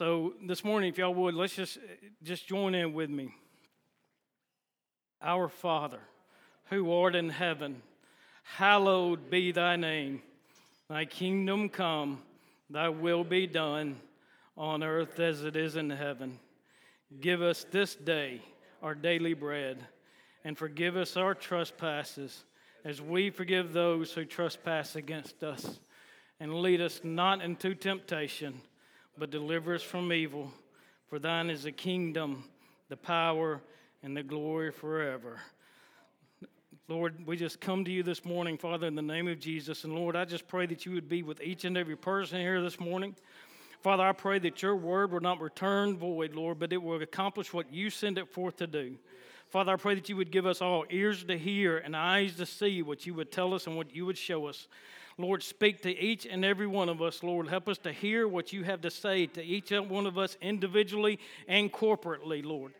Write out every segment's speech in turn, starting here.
So this morning, if y'all would, let's just just join in with me. Our Father, who art in heaven, hallowed be thy name. Thy kingdom come, thy will be done on earth as it is in heaven. Give us this day our daily bread, and forgive us our trespasses as we forgive those who trespass against us. And lead us not into temptation, but deliver us from evil. For thine is the kingdom, the power, and the glory forever. Lord, we just come to you this morning, Father, in the name of Jesus. And Lord, I just pray that you would be with each and every person here this morning. Father, I pray that your word will not return void, Lord, but it will accomplish what you send it forth to do. Father, I pray that you would give us all ears to hear and eyes to see what you would tell us and what you would show us. Lord, speak to each and every one of us, Lord. Help us to hear what you have to say to each one of us individually and corporately, Lord.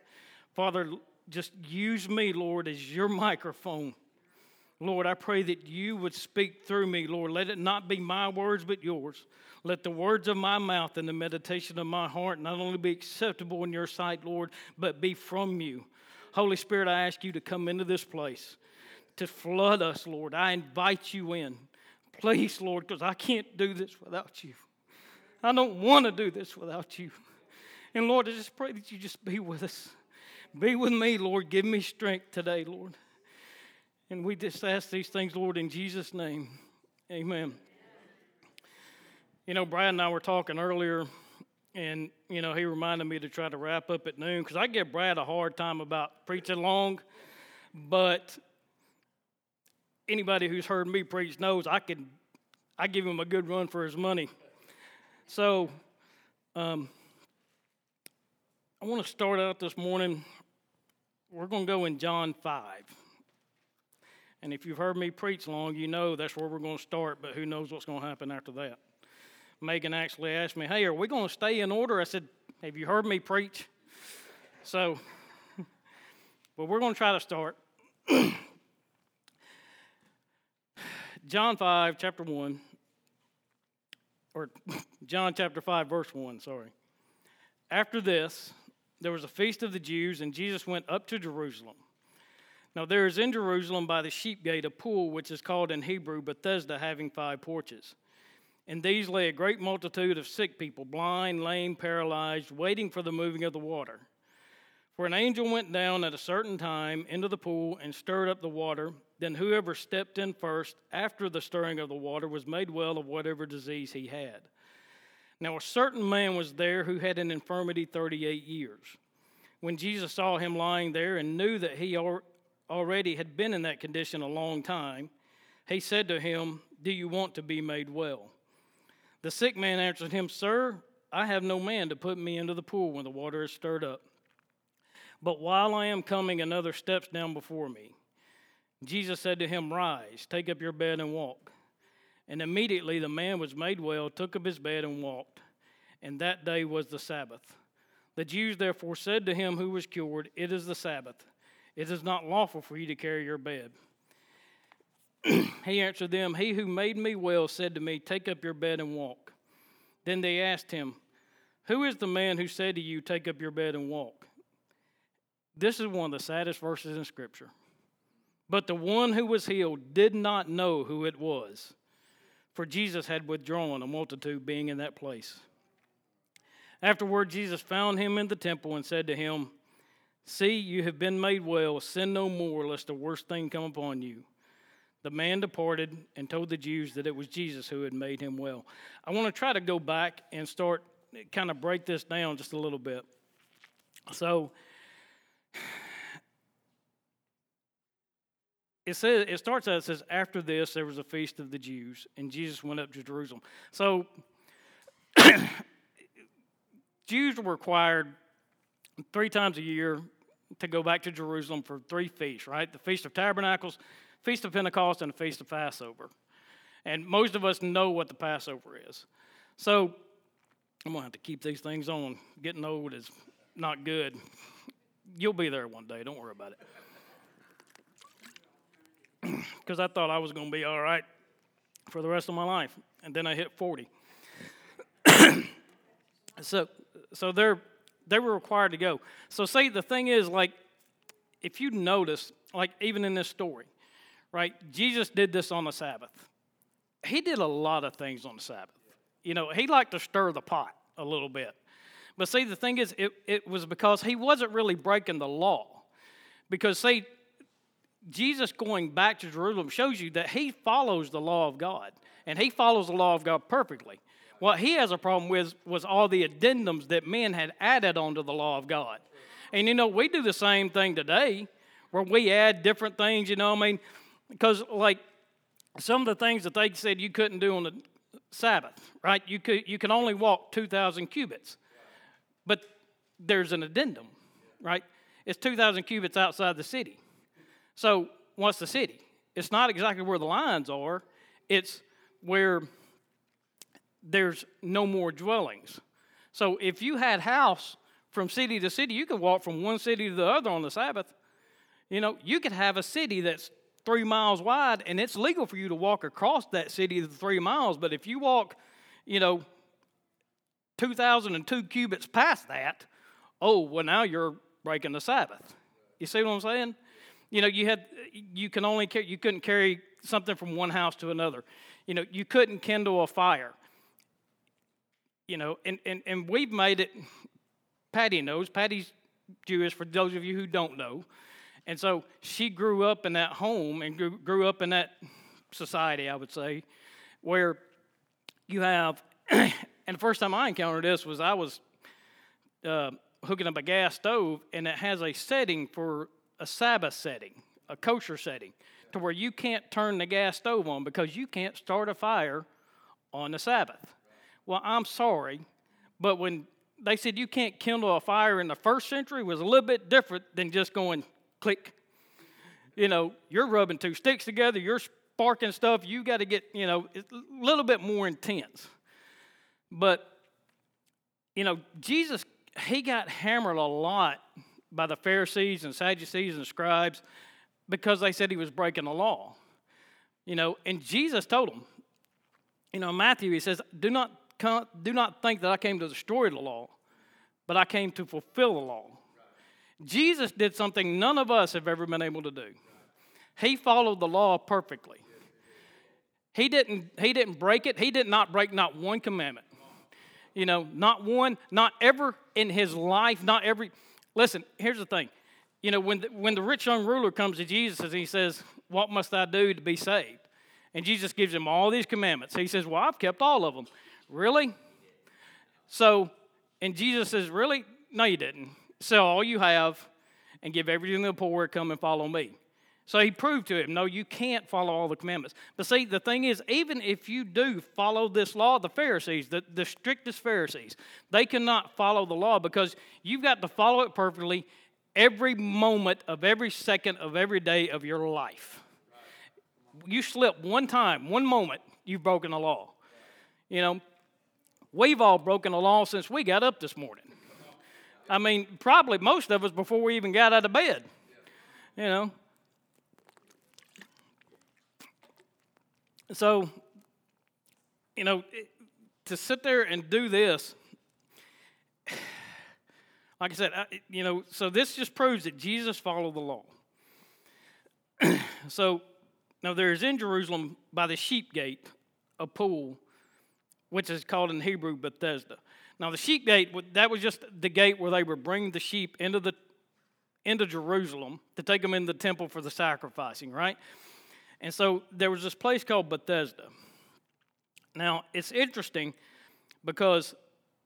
Father, just use me, Lord, as your microphone. Lord, I pray that you would speak through me, Lord. Let it not be my words, but yours. Let the words of my mouth and the meditation of my heart not only be acceptable in your sight, Lord, but be from you. Holy Spirit, I ask you to come into this place, to flood us, Lord. I invite you in. Please, Lord, because I can't do this without you. I don't want to do this without you. And Lord, I just pray that you just be with us. Be with me, Lord. Give me strength today, Lord. And we just ask these things, Lord, in Jesus' name. Amen. You know, Brad and I were talking earlier, and, you know, he reminded me to try to wrap up at noon because I give Brad a hard time about preaching long, but anybody who's heard me preach knows I can I give him a good run for his money. So um, I want to start out this morning. We're going to go in John 5. And if you've heard me preach long, you know that's where we're going to start, but who knows what's going to happen after that. Megan actually asked me, Hey, are we going to stay in order? I said, Have you heard me preach? So, but we're going to try to start. John 5, chapter 1, or John chapter 5, verse 1, sorry. After this, there was a feast of the Jews, and Jesus went up to Jerusalem. Now, there is in Jerusalem by the sheep gate a pool which is called in Hebrew Bethesda, having five porches. In these lay a great multitude of sick people, blind, lame, paralyzed, waiting for the moving of the water. For an angel went down at a certain time into the pool and stirred up the water. Then whoever stepped in first after the stirring of the water was made well of whatever disease he had. Now a certain man was there who had an infirmity 38 years. When Jesus saw him lying there and knew that he already had been in that condition a long time, he said to him, Do you want to be made well? The sick man answered him, Sir, I have no man to put me into the pool when the water is stirred up. But while I am coming, another steps down before me. Jesus said to him, Rise, take up your bed and walk. And immediately the man was made well, took up his bed and walked. And that day was the Sabbath. The Jews therefore said to him who was cured, It is the Sabbath. It is not lawful for you to carry your bed. he answered them, He who made me well said to me, Take up your bed and walk. Then they asked him, Who is the man who said to you, Take up your bed and walk? This is one of the saddest verses in Scripture. But the one who was healed did not know who it was, for Jesus had withdrawn, a multitude being in that place. Afterward, Jesus found him in the temple and said to him, See, you have been made well. Sin no more, lest the worst thing come upon you. The man departed and told the Jews that it was Jesus who had made him well. I want to try to go back and start, kind of break this down just a little bit. So, it says it starts out it says after this there was a feast of the Jews and Jesus went up to Jerusalem. So Jews were required three times a year to go back to Jerusalem for three feasts, right? The Feast of Tabernacles, Feast of Pentecost, and the Feast of Passover. And most of us know what the Passover is. So I'm gonna have to keep these things on. Getting old is not good. You'll be there one day, don't worry about it because I thought I was going to be all right for the rest of my life. And then I hit 40. so, So they're they were required to go. So see, the thing is, like, if you notice, like even in this story, right? Jesus did this on the Sabbath. He did a lot of things on the Sabbath. You know, he liked to stir the pot a little bit. But see, the thing is, it, it was because he wasn't really breaking the law. Because, see, Jesus going back to Jerusalem shows you that he follows the law of God, and he follows the law of God perfectly. What he has a problem with was all the addendums that men had added onto the law of God. And you know, we do the same thing today where we add different things, you know, I mean, because like some of the things that they said you couldn't do on the Sabbath, right? You, could, you can only walk 2,000 cubits. But there's an addendum, right? It's 2,000 cubits outside the city. So, what's the city? It's not exactly where the lines are, it's where there's no more dwellings. So, if you had house from city to city, you could walk from one city to the other on the Sabbath. You know, you could have a city that's three miles wide, and it's legal for you to walk across that city the three miles. But if you walk, you know, 2,002 cubits past that, oh, well, now you're breaking the Sabbath. You see what I'm saying? You know, you had you can only carry, you couldn't carry something from one house to another. You know, you couldn't kindle a fire. You know, and, and, and we've made it, Patty knows, Patty's Jewish for those of you who don't know. And so she grew up in that home and grew, grew up in that society, I would say, where you have, and the first time I encountered this was I was uh, hooking up a gas stove, and it has a setting for a Sabbath setting, a kosher setting, to where you can't turn the gas stove on because you can't start a fire on the Sabbath. Well, I'm sorry, but when they said you can't kindle a fire in the first century was a little bit different than just going click. You know, you're rubbing two sticks together, you're sparking stuff, you got to get, you know, a little bit more intense. But, you know, Jesus, he got hammered a lot by the Pharisees and Sadducees and scribes because they said he was breaking the law. You know, and Jesus told them, you know, Matthew, he says, do not, come, do not think that I came to destroy the law, but I came to fulfill the law. Jesus did something none of us have ever been able to do. He followed the law perfectly. He didn't, he didn't break it. He did not break not one commandment. You know, not one, not ever in his life, not every. Listen, here's the thing. You know, when the, when the rich young ruler comes to Jesus and he says, What must I do to be saved? And Jesus gives him all these commandments. He says, Well, I've kept all of them. Really? So, and Jesus says, Really? No, you didn't sell all you have and give everything to the poor, come and follow me. So he proved to him, no, you can't follow all the commandments. But see, the thing is, even if you do follow this law, the Pharisees, the, the strictest Pharisees, they cannot follow the law because you've got to follow it perfectly every moment of every second of every day of your life. You slip one time, one moment, you've broken the law. You know, we've all broken the law since we got up this morning. I mean, probably most of us before we even got out of bed. You know. So, you know, to sit there and do this, like I said, I, you know, so this just proves that Jesus followed the law. so, now there's in Jerusalem by the sheep gate a pool, which is called in Hebrew Bethesda. Now, the sheep gate, that was just the gate where they were bringing the sheep into, the, into Jerusalem to take them in the temple for the sacrificing, right? And so there was this place called Bethesda. Now, it's interesting because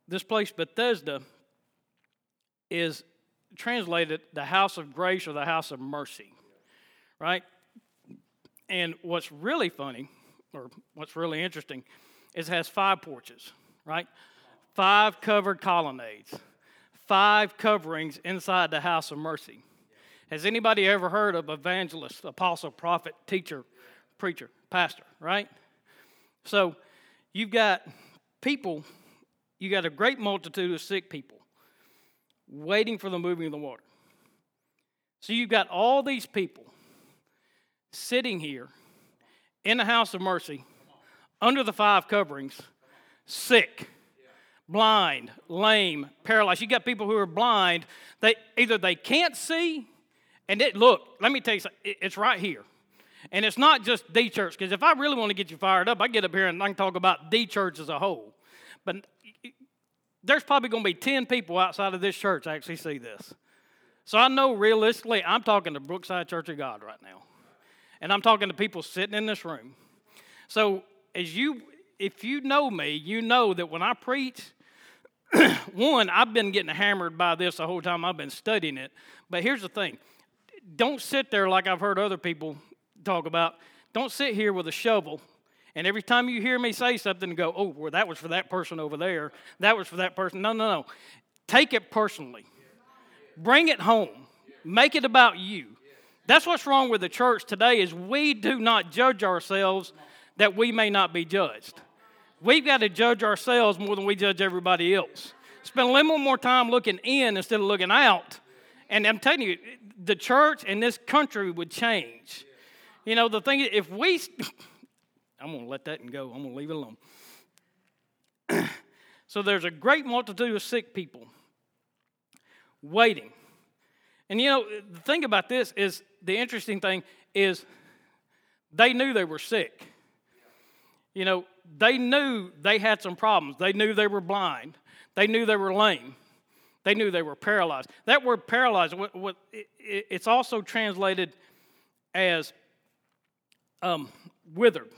this place, Bethesda, is translated the house of grace or the house of mercy, right? And what's really funny, or what's really interesting, is it has five porches, right? five covered colonnades, five coverings inside the house of mercy. Has anybody ever heard of evangelist, apostle, prophet, teacher, preacher, pastor, right? So you've got people, you got a great multitude of sick people waiting for the moving of the water. So you've got all these people sitting here in the house of mercy under the five coverings, sick blind, lame, paralyzed. You got people who are blind. They either they can't see, and it look. Let me tell you something. It's right here, and it's not just D church. Because if I really want to get you fired up, I get up here and I can talk about D church as a whole. But there's probably going to be ten people outside of this church actually see this. So I know realistically, I'm talking to Brookside Church of God right now, and I'm talking to people sitting in this room. So as you, if you know me, you know that when I preach one, I've been getting hammered by this the whole time I've been studying it. But here's the thing don't sit there like I've heard other people talk about. Don't sit here with a shovel. And every time you hear me say something, go, oh, well, that was for that person over there. That was for that person. No, no, no. Take it personally. Bring it home. Make it about you. That's what's wrong with the church today is we do not judge ourselves that we may not be judged. We've got to judge ourselves more than we judge everybody else. Spend a little more time looking in instead of looking out. And I'm telling you, the church and this country would change. You know, the thing is, if we, I'm going to let that and go, I'm going to leave it alone. so there's a great multitude of sick people waiting. And you know, the thing about this is the interesting thing is they knew they were sick. You know, they knew they had some problems. They knew they were blind. They knew they were lame. They knew they were paralyzed. That word paralyzed, it's also translated as um, withered.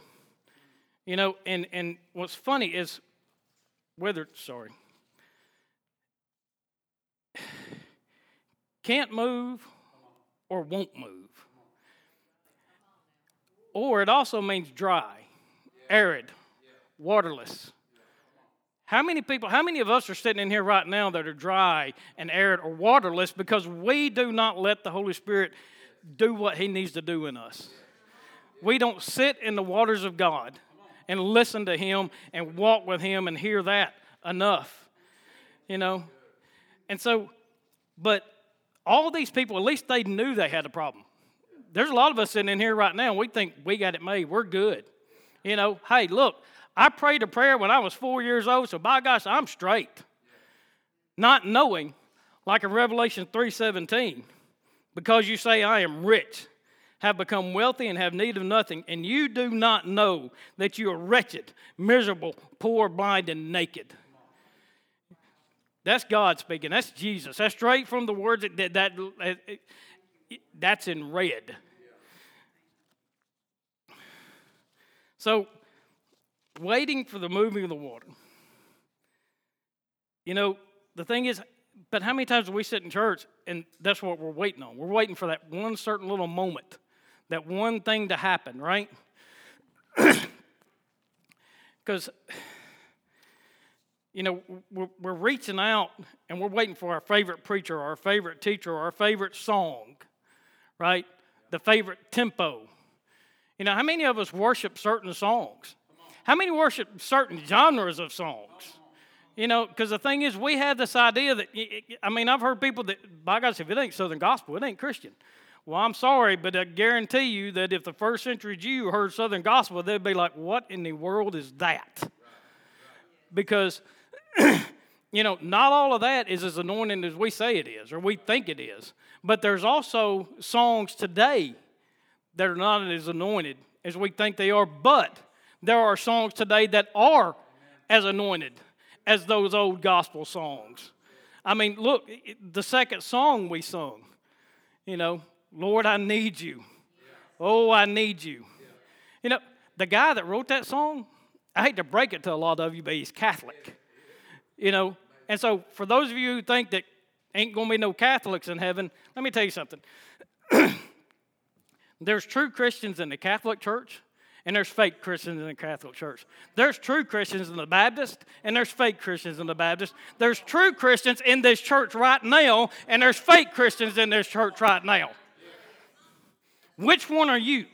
You know, and, and what's funny is withered, sorry. Can't move or won't move. Or it also means dry arid, waterless. How many people, how many of us are sitting in here right now that are dry and arid or waterless because we do not let the Holy Spirit do what He needs to do in us? We don't sit in the waters of God and listen to Him and walk with Him and hear that enough, you know? And so, but all these people, at least they knew they had a problem. There's a lot of us sitting in here right now, we think we got it made, we're good. You know, hey, look, I prayed a prayer when I was four years old, so by gosh, I'm straight. Not knowing, like in Revelation 3:17, because you say, I am rich, have become wealthy, and have need of nothing, and you do not know that you are wretched, miserable, poor, blind, and naked. That's God speaking. That's Jesus. That's straight from the words that, that, that that's in red. So, waiting for the moving of the water. You know, the thing is, but how many times do we sit in church and that's what we're waiting on? We're waiting for that one certain little moment, that one thing to happen, right? Because, you know, we're, we're, reaching out and we're waiting for our favorite preacher, our favorite teacher, our favorite song, right? The favorite tempo, you know, how many of us worship certain songs? How many worship certain genres of songs? You know, because the thing is, we have this idea that, I mean, I've heard people that, by God, if it ain't Southern gospel, it ain't Christian. Well, I'm sorry, but I guarantee you that if the first century Jew heard Southern gospel, they'd be like, what in the world is that? Because, you know, not all of that is as anointing as we say it is or we think it is. But there's also songs today that are not as anointed as we think they are, but there are songs today that are as anointed as those old gospel songs. I mean, look, the second song we sung, you know, Lord, I need you. Oh, I need you. You know, the guy that wrote that song, I hate to break it to a lot of you, but he's Catholic. You know, and so for those of you who think that ain't gonna be no Catholics in heaven, let me tell you something. There's true Christians in the Catholic Church, and there's fake Christians in the Catholic Church. There's true Christians in the Baptist, and there's fake Christians in the Baptist. There's true Christians in this church right now, and there's fake Christians in this church right now. Which one are you?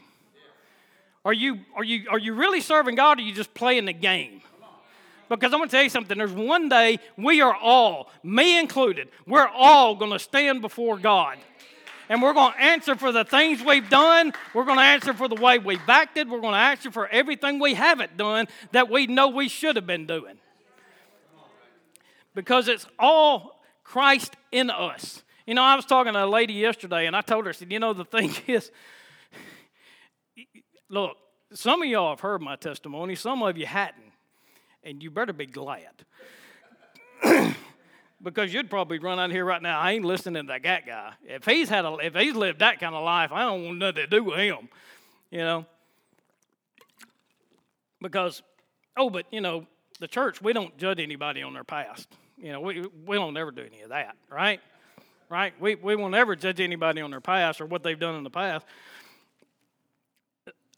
Are you, are you, are you really serving God, or are you just playing the game? Because I'm going to tell you something. There's one day we are all, me included, we're all going to stand before God and we're going to answer for the things we've done. We're going to answer for the way we've acted. We're going to answer for everything we haven't done that we know we should have been doing. because it's all Christ in us. You know, I was talking to a lady yesterday and I told her, I said, you know, the thing is, look, some of y'all have heard my testimony, some of you hadn't, and you better be glad. Because you'd probably run out here right now. I ain't listening to that guy. If he's had a, if he's lived that kind of life, I don't want nothing to do with him. You know. Because, oh, but you know, the church we don't judge anybody on their past. You know, we we don't ever do any of that, right? Right? We we won't ever judge anybody on their past or what they've done in the past.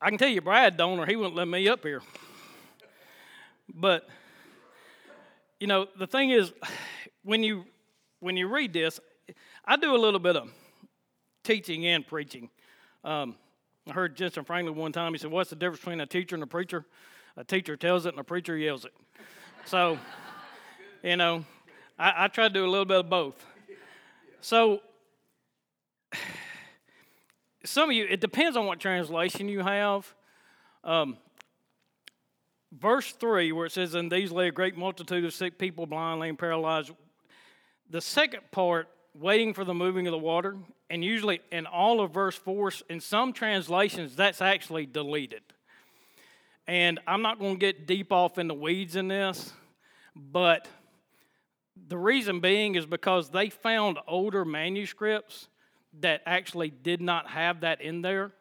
I can tell you, Brad don't, or he wouldn't let me up here. But you know, the thing is, when you when you read this, I do a little bit of teaching and preaching. Um, I heard Jentezen Franklin one time. He said, "What's the difference between a teacher and a preacher? A teacher tells it, and a preacher yells it." So, you know, I, I try to do a little bit of both. So, some of you, it depends on what translation you have. Um, verse 3, where it says, And these lay a great multitude of sick people, blind, lame, paralyzed. The second part, waiting for the moving of the water, and usually in all of verse 4, in some translations, that's actually deleted. And I'm not going to get deep off in the weeds in this, but the reason being is because they found older manuscripts that actually did not have that in there.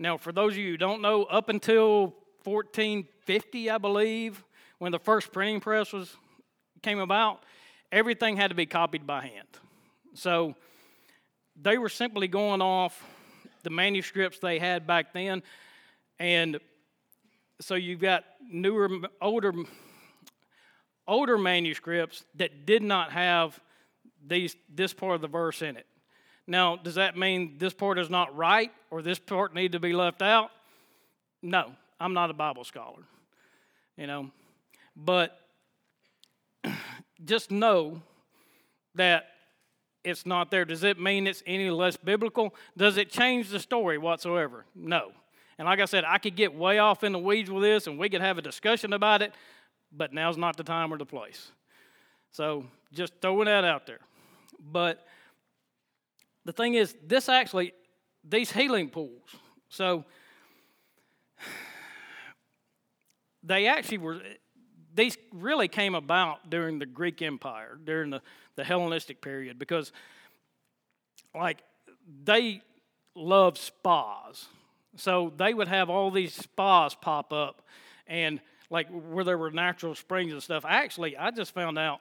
Now, for those of you who don't know, up until 1450, I believe, when the first printing press was came about, everything had to be copied by hand. So they were simply going off the manuscripts they had back then, and so you've got newer, older, older manuscripts that did not have these this part of the verse in it. Now, does that mean this part is not right or this part need to be left out? No. I'm not a Bible scholar, you know. But just know that it's not there. Does it mean it's any less biblical? Does it change the story whatsoever? No. And like I said, I could get way off in the weeds with this and we could have a discussion about it, but now's not the time or the place. So just throwing that out there. But the thing is, this actually, these healing pools, so they actually were, these really came about during the Greek Empire, during the, the Hellenistic period, because, like, they loved spas. So they would have all these spas pop up, and like where there were natural springs and stuff. Actually, I just found out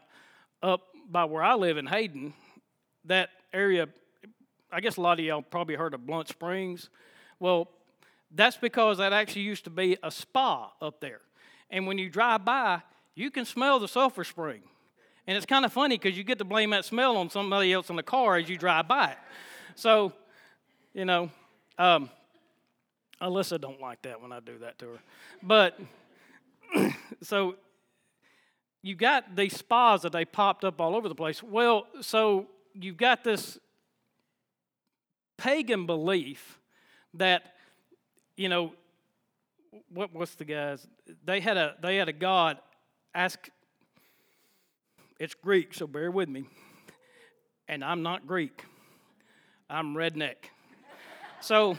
up by where I live in Hayden, that area, I guess a lot of y'all probably heard of Blount Springs. Well, that's because that actually used to be a spa up there. And when you drive by, you can smell the sulfur spring. And it's kind of funny because you get to blame that smell on somebody else in the car as you drive by it. So, you know, um, Alyssa don't like that when I do that to her. But so you got these spas that they popped up all over the place. Well, so you've got this pagan belief that you know what what's the guys? They had a they had a god. Ask. It's Greek, so bear with me. And I'm not Greek. I'm redneck. so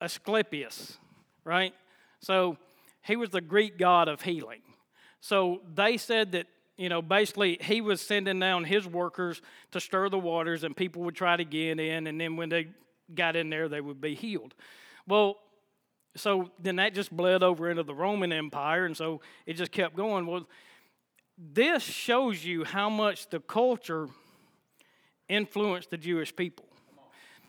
Asclepius, right? So he was the Greek god of healing. So they said that you know, basically he was sending down his workers to stir the waters and people would try to get in and then when they got in there they would be healed. Well, so then that just bled over into the Roman Empire, and so it just kept going. Well, this shows you how much the culture influenced the Jewish people.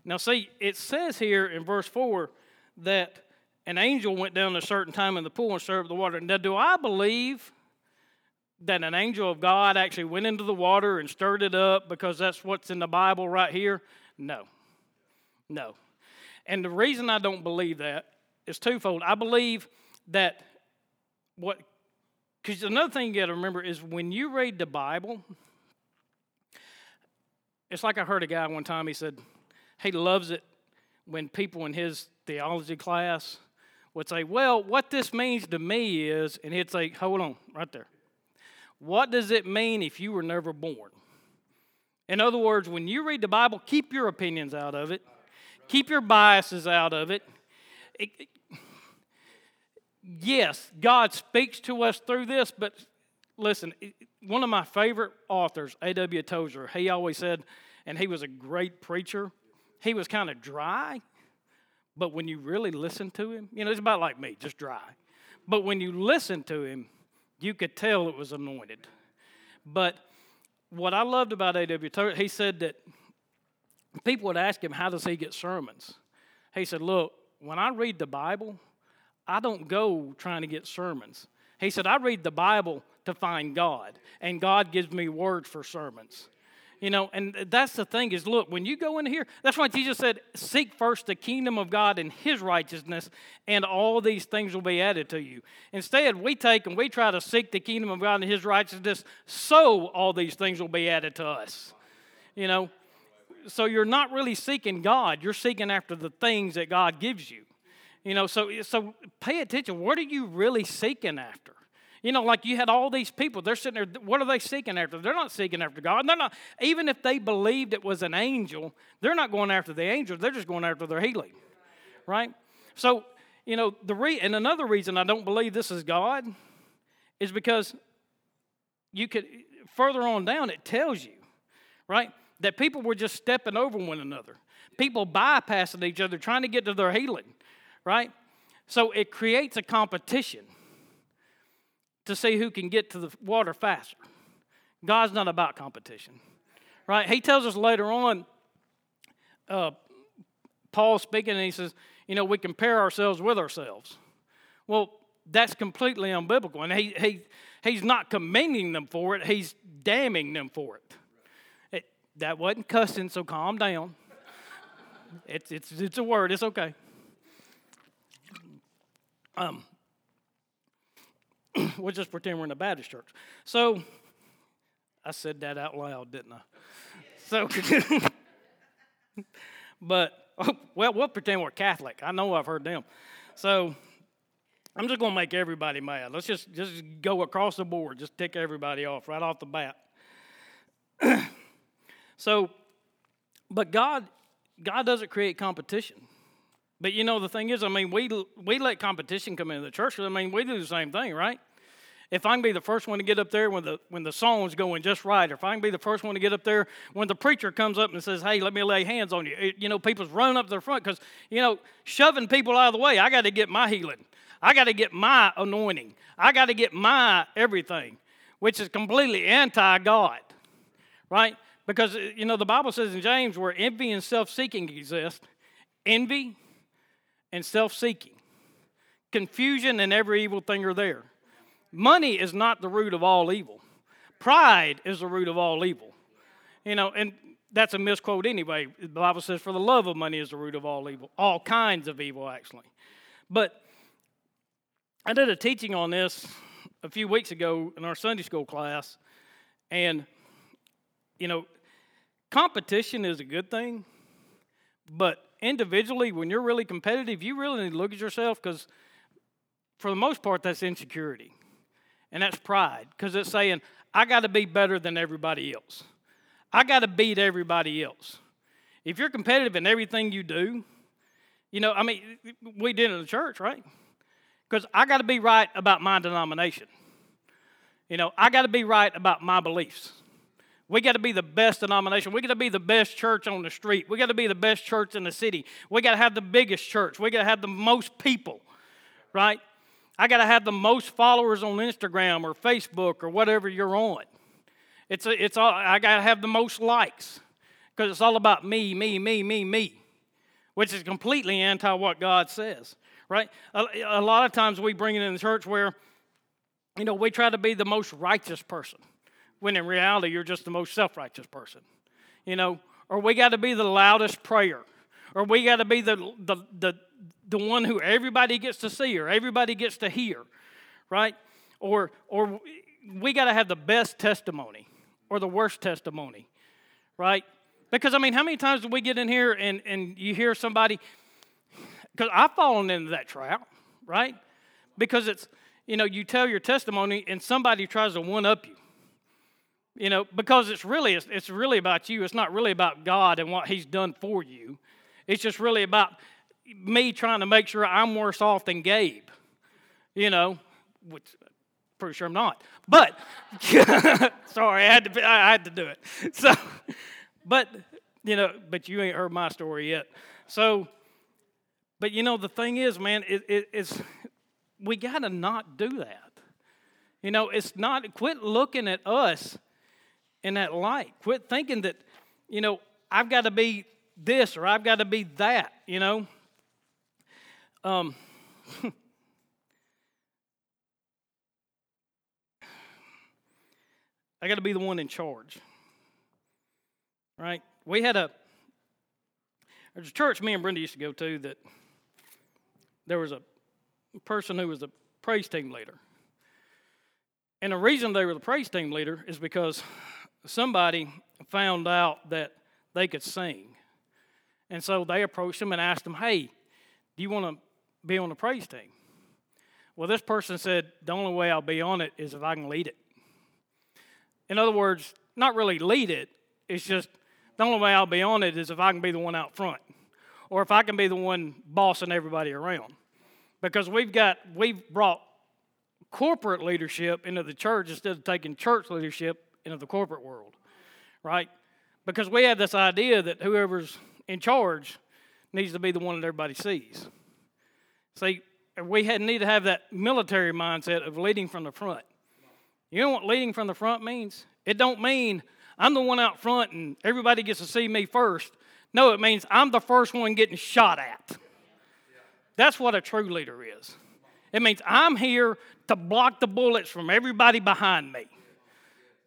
Now, see, it says here in verse 4 that an angel went down a certain time in the pool and stirred up the water. Now, do I believe that an angel of God actually went into the water and stirred it up because that's what's in the Bible right here? No. No. And the reason I don't believe that is twofold. I believe that what, because another thing you got to remember is when you read the Bible, it's like I heard a guy one time, he said he loves it when people in his theology class would say, Well, what this means to me is, and he'd say, Hold on, right there. what does it mean if you were never born? In other words, when you read the Bible, keep your opinions out of it, keep your biases out of it. It, it yes, God speaks to us through this, but listen, one of my favorite authors, A.W. Tozer, he always said, and he was a great preacher, he was kind of dry, but when you really listen to him, you know, it's about like me, just dry. But when you listen to him, you could tell it was anointed. But what I loved about A.W. Tozer, he said that people would ask him, How does he get sermons? He said, Look, when I read the Bible, I don't go trying to get sermons. He said, I read the Bible to find God, and God gives me words for sermons. You know, and that's the thing is look, when you go in here, that's why Jesus said, Seek first the kingdom of God and his righteousness, and all these things will be added to you. Instead, we take and we try to seek the kingdom of God and his righteousness, so all these things will be added to us. You know, so you're not really seeking God, you're seeking after the things that God gives you. You know, so so pay attention. What are you really seeking after? You know, like you had all these people, they're sitting there, what are they seeking after? They're not seeking after God. They're not, even if they believed it was an angel, they're not going after the angel, they're just going after their healing. Right? So, you know, the re- and another reason I don't believe this is God is because you could further on down it tells you, right, that people were just stepping over one another. People bypassing each other, trying to get to their healing, right? So it creates a competition to see who can get to the water faster. God's not about competition, right? He tells us later on, uh, Paul speaking, and he says, you know, we compare ourselves with ourselves. Well, that's completely unbiblical. And he, he, he's not commending them for it, he's damning them for it. That wasn't cussing, so calm down. It's, it's, it's a word, it's okay. Um, we'll just pretend we're in a Baptist church. So, I said that out loud, didn't I? So, but, oh, well, we'll pretend we're Catholic. I know I've heard them. So, I'm just going to make everybody mad. Let's just, just go across the board, just tick everybody off right off the bat. so, but God, God doesn't create competition. But you know, the thing is, I mean, we, we let competition come into the church. I mean, we do the same thing, right? If I can be the first one to get up there when the, when the song's going just right, or if I can be the first one to get up there when the preacher comes up and says, hey, let me lay hands on you, it, you know, people's running up to the front because, you know, shoving people out of the way, I got to get my healing. I got to get my anointing. I got to get my everything, which is completely anti God, right? Because, uh, you know, the Bible says in James where envy and self seeking exist, envy, and self seeking. Confusion and every evil thing are there. Money is not the root of all evil, pride is the root of all evil. You know, and that's a misquote anyway. The Bible says, For the love of money is the root of all evil, all kinds of evil, actually. But I did a teaching on this a few weeks ago in our Sunday school class, and, you know, competition is a good thing, but individually, when you're really competitive, you really need to look at yourself because, for the most part, that's insecurity. And that's pride because it's saying, I got to be better than everybody else. I got to beat everybody else. If you're competitive in everything you do, you know, I mean, we did in the church, right? Because I got to be right about my denomination. You know, I got to be right about my beliefs. We got to be the best denomination. We got to be the best church on the street. We got to be the best church in the city. We got to have the biggest church. We got to have the most people, right? I got to have the most followers on Instagram or Facebook or whatever you're on. It's, a, it's all, I got to have the most likes because it's all about me, me, me, me, me, which is completely anti what God says, right? A, a lot of times we bring it in the church where, you know, we try to be the most righteous person when in reality you're just the most self righteous person. You know, or we got to be the loudest prayer, or we got to be the, the, the, the one who everybody gets to see or everybody gets to hear, right? Or, or we got to have the best testimony or the worst testimony, right? Because, I mean, how many times do we get in here and, and you hear somebody, because I've fallen into that trap, right? Because it's, you know, you tell your testimony and somebody tries to one up you You know, because it's really it's, it's really about you. It's not really about God and what He's done for you. It's just really about me trying to make sure I'm worse off than Gabe. You know, which pretty sure I'm not. But sorry, I had to I had to do it. So, but you know, but you ain't heard my story yet. So, but you know, the thing is, man, it, it, it's we got to not do that. You know, it's not, quit looking at us in that light. Quit thinking that, you know, I've got to be this or I've got to be that, you know. Um, I got to be the one in charge. Right? We had a there's a church me and Brenda used to go to that there was a person who was a praise team leader. And the reason they were the praise team leader is because somebody found out that they could sing. And so they approached them and asked them, Hey, do you want to be on the praise team? Well, this person said, The only way I'll be on it is if I can lead it. In other words, not really lead it, it's just the only way I'll be on it is if I can be the one out front or if I can be the one bossing everybody around because we've got we've brought corporate leadership into the church instead of taking church leadership into the corporate world, right? Because we have this idea that whoever's in charge needs to be the one that everybody sees. See, we need to have that military mindset of leading from the front. You know what leading from the front means? It don't mean I'm the one out front and everybody gets to see me first. No, it means I'm the first one getting shot at. That's what a true leader is. It means I'm here to block the bullets from everybody behind me.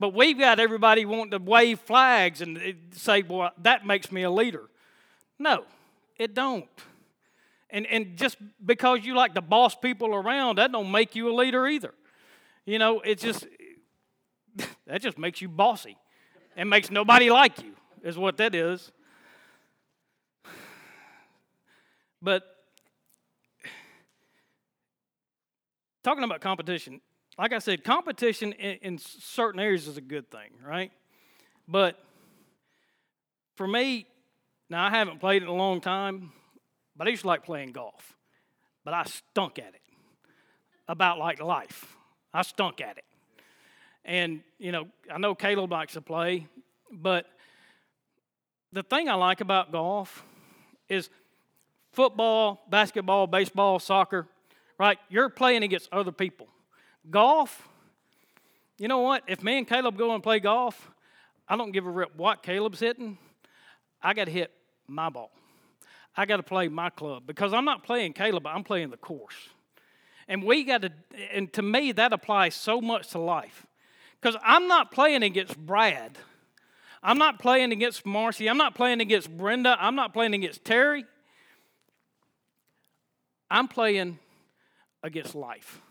But we've got everybody wanting to wave flags and eh, say, well, that makes me a leader. No, it don't. And, and just because you like to boss people around, that don't make you a leader either. You know, it just, that just makes you bossy and makes nobody like you, is what that is. But talking about competition, like I said, competition in, in, certain areas is a good thing, right? But for me, now I haven't played in a long time, but I used to like playing golf. But I stunk at it. About like life. I stunk at it. And, you know, I know Caleb likes to play, but the thing I like about golf is football, basketball, baseball, soccer, right? You're playing against other people. Golf, you know what? If me and Caleb go and play golf, I don't give a rip what Caleb's hitting. I got to hit my ball. I got to play my club because I'm not playing Caleb, I'm playing the course. And we got to, and to me, that applies so much to life. Because I'm not playing against Brad. I'm not playing against Marcy. I'm not playing against Brenda. I'm not playing against Terry. I'm playing against life.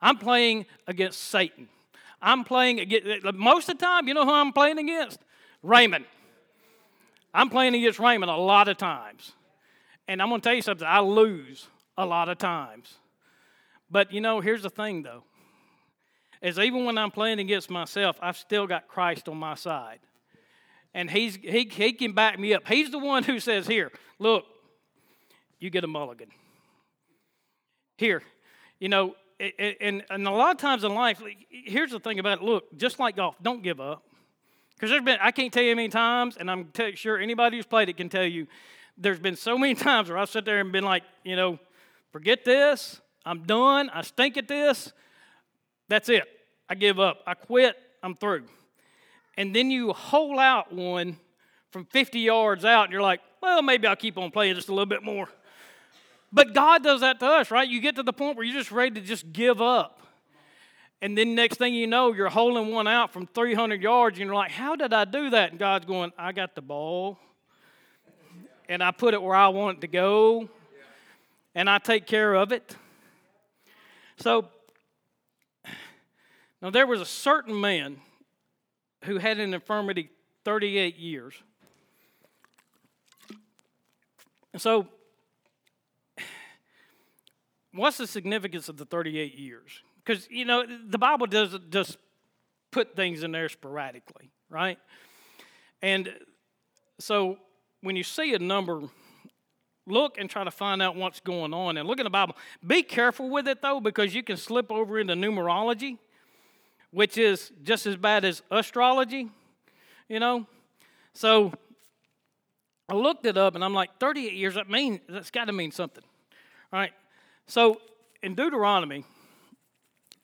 I'm playing against Satan. I'm playing against, most of the time, you know who I'm playing against? Raymond. I'm playing against Raymond a lot of times. And I'm going to tell you something, I lose a lot of times. But you know, here's the thing though. Is even when I'm playing against myself, I've still got Christ on my side. And he's, he, he can back me up. He's the one who says, Here, look, you get a mulligan. Here, you know, and, and a lot of times in life, here's the thing about it. Look, just like golf, don't give up. Because there's been, I can't tell you how many times, and I'm t- sure anybody who's played it can tell you, there's been so many times where I've sat there and been like, you know, forget this, I'm done, I stink at this, that's it. I give up, I quit, I'm through. And then you hole out one from 50 yards out, and you're like, well, maybe I'll keep on playing just a little bit more. But God does that to us, right? You get to the point where you're just ready to just give up. And then next thing you know, you're holding one out from 300 yards, and you're like, How did I do that? And God's going, I got the ball, and I put it where I want it to go, and I take care of it. So, now there was a certain man who had an infirmity 38 years. And so what's the significance of the 38 years? Because, you know, the Bible doesn't just put things in there sporadically, right? And so when you see a number, look and try to find out what's going on and look in the Bible. Be careful with it though, because you can slip over into numerology, which is just as bad as astrology, you know? So I looked it up and I'm like, 38 years, that mean that's got to mean something. All right. So in Deuteronomy,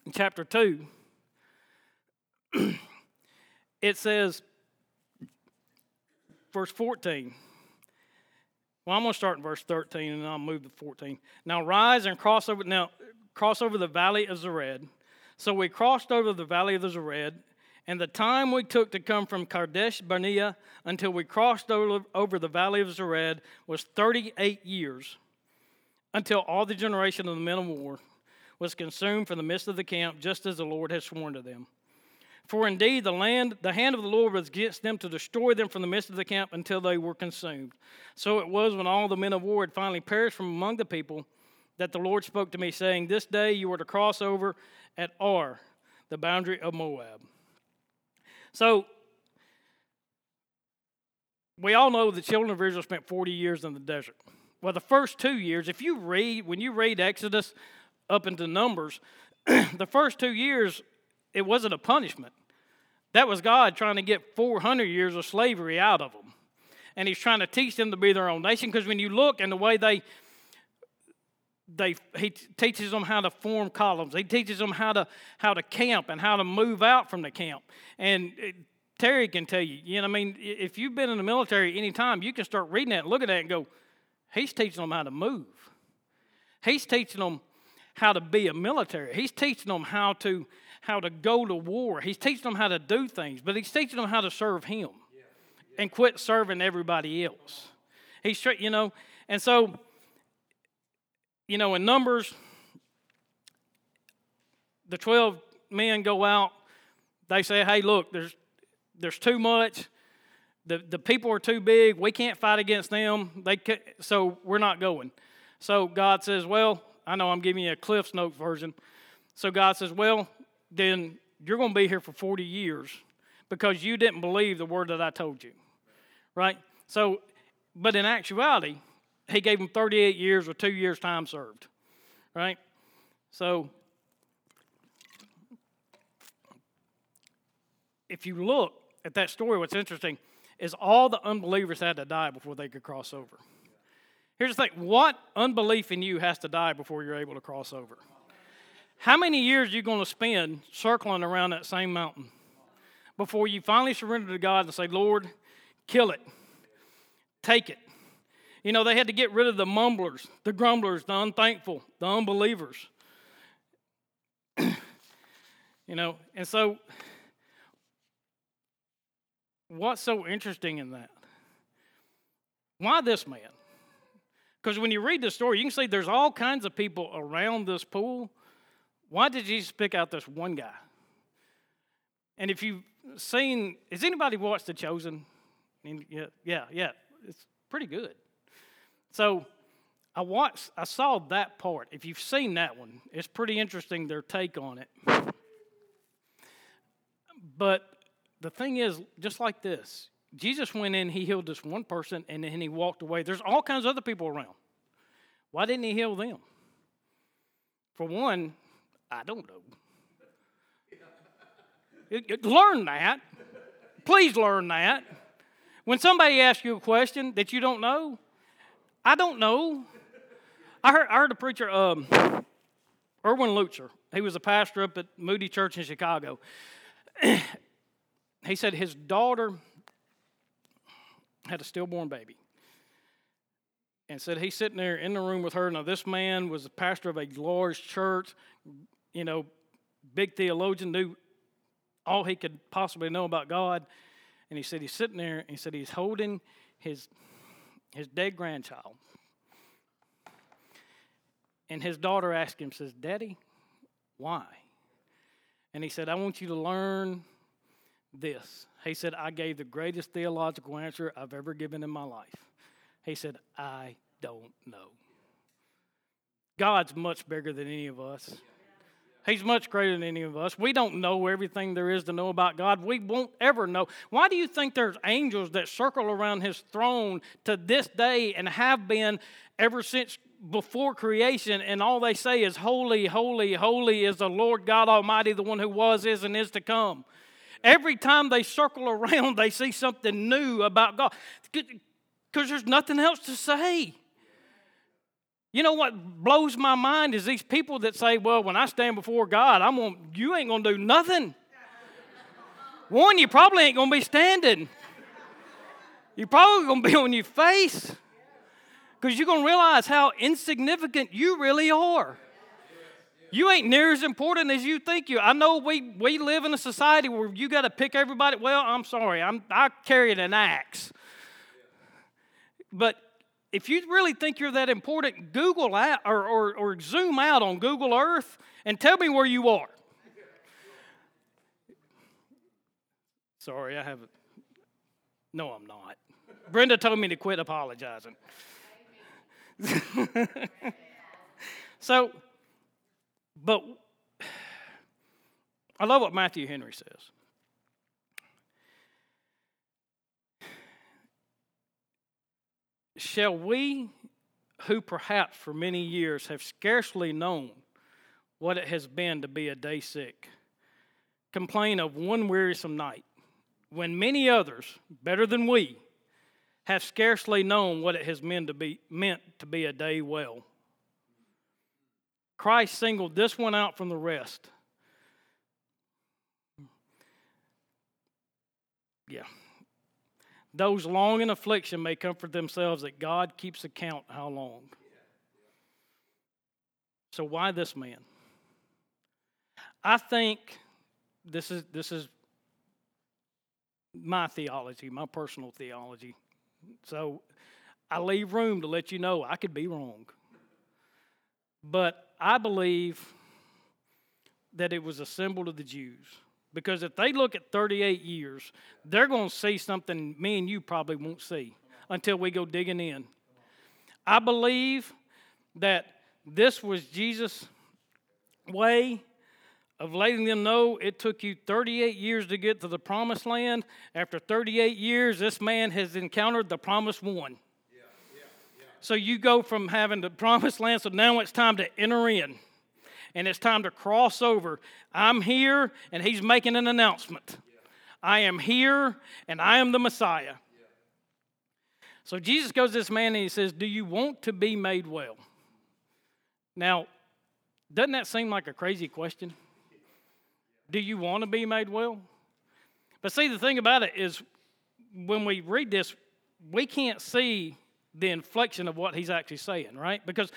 in chapter 2, it says, verse 14. Well, I'm going to start in verse 13 and I'll move to 14. Now rise and cross over now cross over the valley of Zered. So we crossed over the valley of the Zered, and the time we took to come from Kadesh Barnea until we crossed over, the valley of Zered was 38 years, until all the generation of the men of war was consumed from the midst of the camp, just as the Lord had sworn to them. For indeed the land, the hand of the Lord was against them to destroy them from the midst of the camp until they were consumed. So it was when all the men of war had finally perished from among the people that the Lord spoke to me, saying, This day you are to cross over at Ar, the boundary of Moab. So we all know the children of Israel spent 40 years in the desert. Well, the first two years, if you read, when you read Exodus up into Numbers, the first two years, it wasn't a punishment. That was God trying to get 400 years of slavery out of them. And He's trying to teach them to be their own nation because when you look and the way they, they he teaches them how to form columns. He teaches them how to how to camp and how to move out from the camp. And it, Terry can tell you, you know, I mean, if you've been in the military any time, you can start reading that and look at that and go, he's teaching them how to move. He's teaching them how to be a military. He's teaching them how to how to go to war. He's teaching them how to do things, but he's teaching them how to serve him and quit serving everybody else. He's you know, and so you know, in Numbers, the 12 men go out. They say, hey, look, there's, there's too much. The, the people are too big. We can't fight against them. They so we're not going. So God says, well, I know I'm giving you a Cliff's Note version. So God says, well, then you're going to be here for 40 years because you didn't believe the word that I told you. Right? So, but in actuality, he gave them 38 years or two years' time served. Right? So, if you look at that story, what's interesting is all the unbelievers had to die before they could cross over. Here's the thing what unbelief in you has to die before you're able to cross over? How many years are you going to spend circling around that same mountain before you finally surrender to God and say, Lord, kill it, take it? You know, they had to get rid of the mumblers, the grumblers, the unthankful, the unbelievers. you know, and so what's so interesting in that? Why this man? Because when you read the story, you can see there's all kinds of people around this pool. Why did Jesus pick out this one guy? And if you've seen, has anybody watched The Chosen? Yeah, yeah, yeah. It's pretty good. So I watched, I saw that part. If you've seen that one, it's pretty interesting their take on it. But the thing is, just like this, Jesus went in, he healed this one person, and then he walked away. There's all kinds of other people around. Why didn't he heal them? For one, I don't know. learn that. Please learn that. When somebody asks you a question that you don't know, I don't know. I heard, I heard a preacher, um, Erwin Lutzer. He was a pastor up at Moody Church in Chicago. he said his daughter had a stillborn baby. And said he's sitting there in the room with her. Now, this man was a pastor of a large church, you know, big theologian, knew all he could possibly know about God. And he said he's sitting there, and he said he's holding his his dead grandchild. And his daughter asked him, says, Daddy, why? And he said, I want you to learn this. He said, I gave the greatest theological answer I've ever given in my life. He said, I don't know. God's much bigger than any of us. He's much greater than any of us. We don't know everything there is to know about God. We won't ever know. Why do you think there's angels that circle around his throne to this day and have been ever since before creation, and all they say is, Holy, holy, holy is the Lord God Almighty, the one who was, is, and is to come? Every time they circle around, they see something new about God because there's nothing else to say. You know what blows my mind is these people that say, "Well, when I stand before God, I'm gonna—you ain't to do nothing." One, you probably ain't to be standing. You're probably to be on your face because you're to realize how insignificant you really are. You ain't near as important as you think you. I know we, we live in a society where you got to pick everybody. Well, I'm sorry, I'm I carried an axe. But if you really think you're that important, Google out or, or, or zoom out on Google Earth and tell me where you are. Sorry, I haven't. No, I'm not. Brenda told me to quit apologizing. so, but I love what Matthew Henry says. Shall we, who perhaps for many years have scarcely known what it has been to be a day sick, complain of one wearisome night, when many others, better than we, have scarcely known what it has meant to be, meant to be a day well? Christ singled this one out from the rest. Yeah. Those long in affliction may comfort themselves that God keeps account how long. So why this man? I think this is this is my theology, my personal theology. So I leave room to let you know I could be wrong. But I believe that it was a symbol to the Jews. Because if they look at 38 years, they're going to see something me and you probably won't see until we go digging in. I believe that this was Jesus' way of letting them know it took you 38 years to get to the promised land. After 38 years, this man has encountered the promised one. So you go from having the promised land, so now it's time to enter in and it's time to cross over. I'm here, and he's making an announcement. I am here, and I am the Messiah. So Jesus goes to this man and he says, Do you want to be made well? Now, doesn't that seem like a crazy question? Do you want to be made well? But see, the thing about it is, when we read this, we can't see the inflection of what he's actually saying, right? Because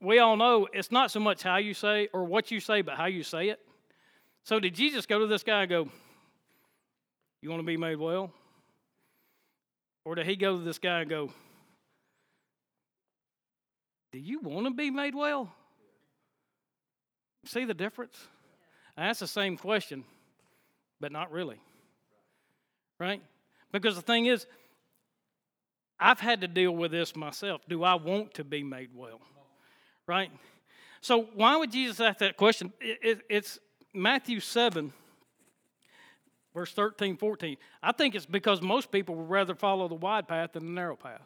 we all know it's not so much how you say or what you say, but how you say it. So did Jesus go to this guy and go, You want to be made well? Or did he go to this guy and go, Do you want to be made well? See the difference? That's the same question, but not really. Right? Because the thing is, I've had to deal with this myself. Do I want to be made well? right? So, why would Jesus ask that question? It, it, it's Matthew 7, verse 13, 14. I think it's because most people would rather follow the wide path than the narrow path,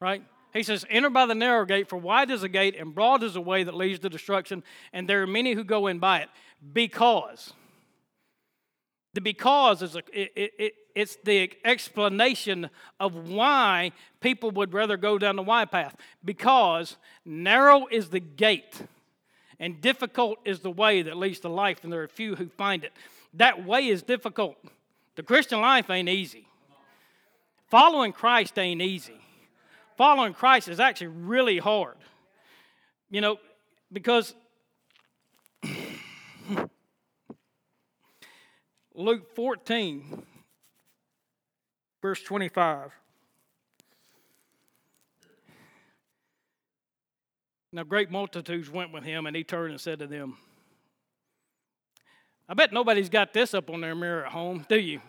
right? He says, Enter by the narrow gate, for wide is the gate and broad is the way that leads to destruction, and there are many who go in by it. Because. The because is a, it, it, it's the explanation of why people would rather go down the wide path. Because narrow is the gate, and difficult is the way that leads to life, and there are few who find it. That way is difficult. The Christian life ain't easy. Following Christ ain't easy. Following Christ is actually really hard. You know, because Luke 14 verse 25. Now, great multitudes went with him, and he turned and said to them, I bet nobody's got this up on their mirror at home, do you?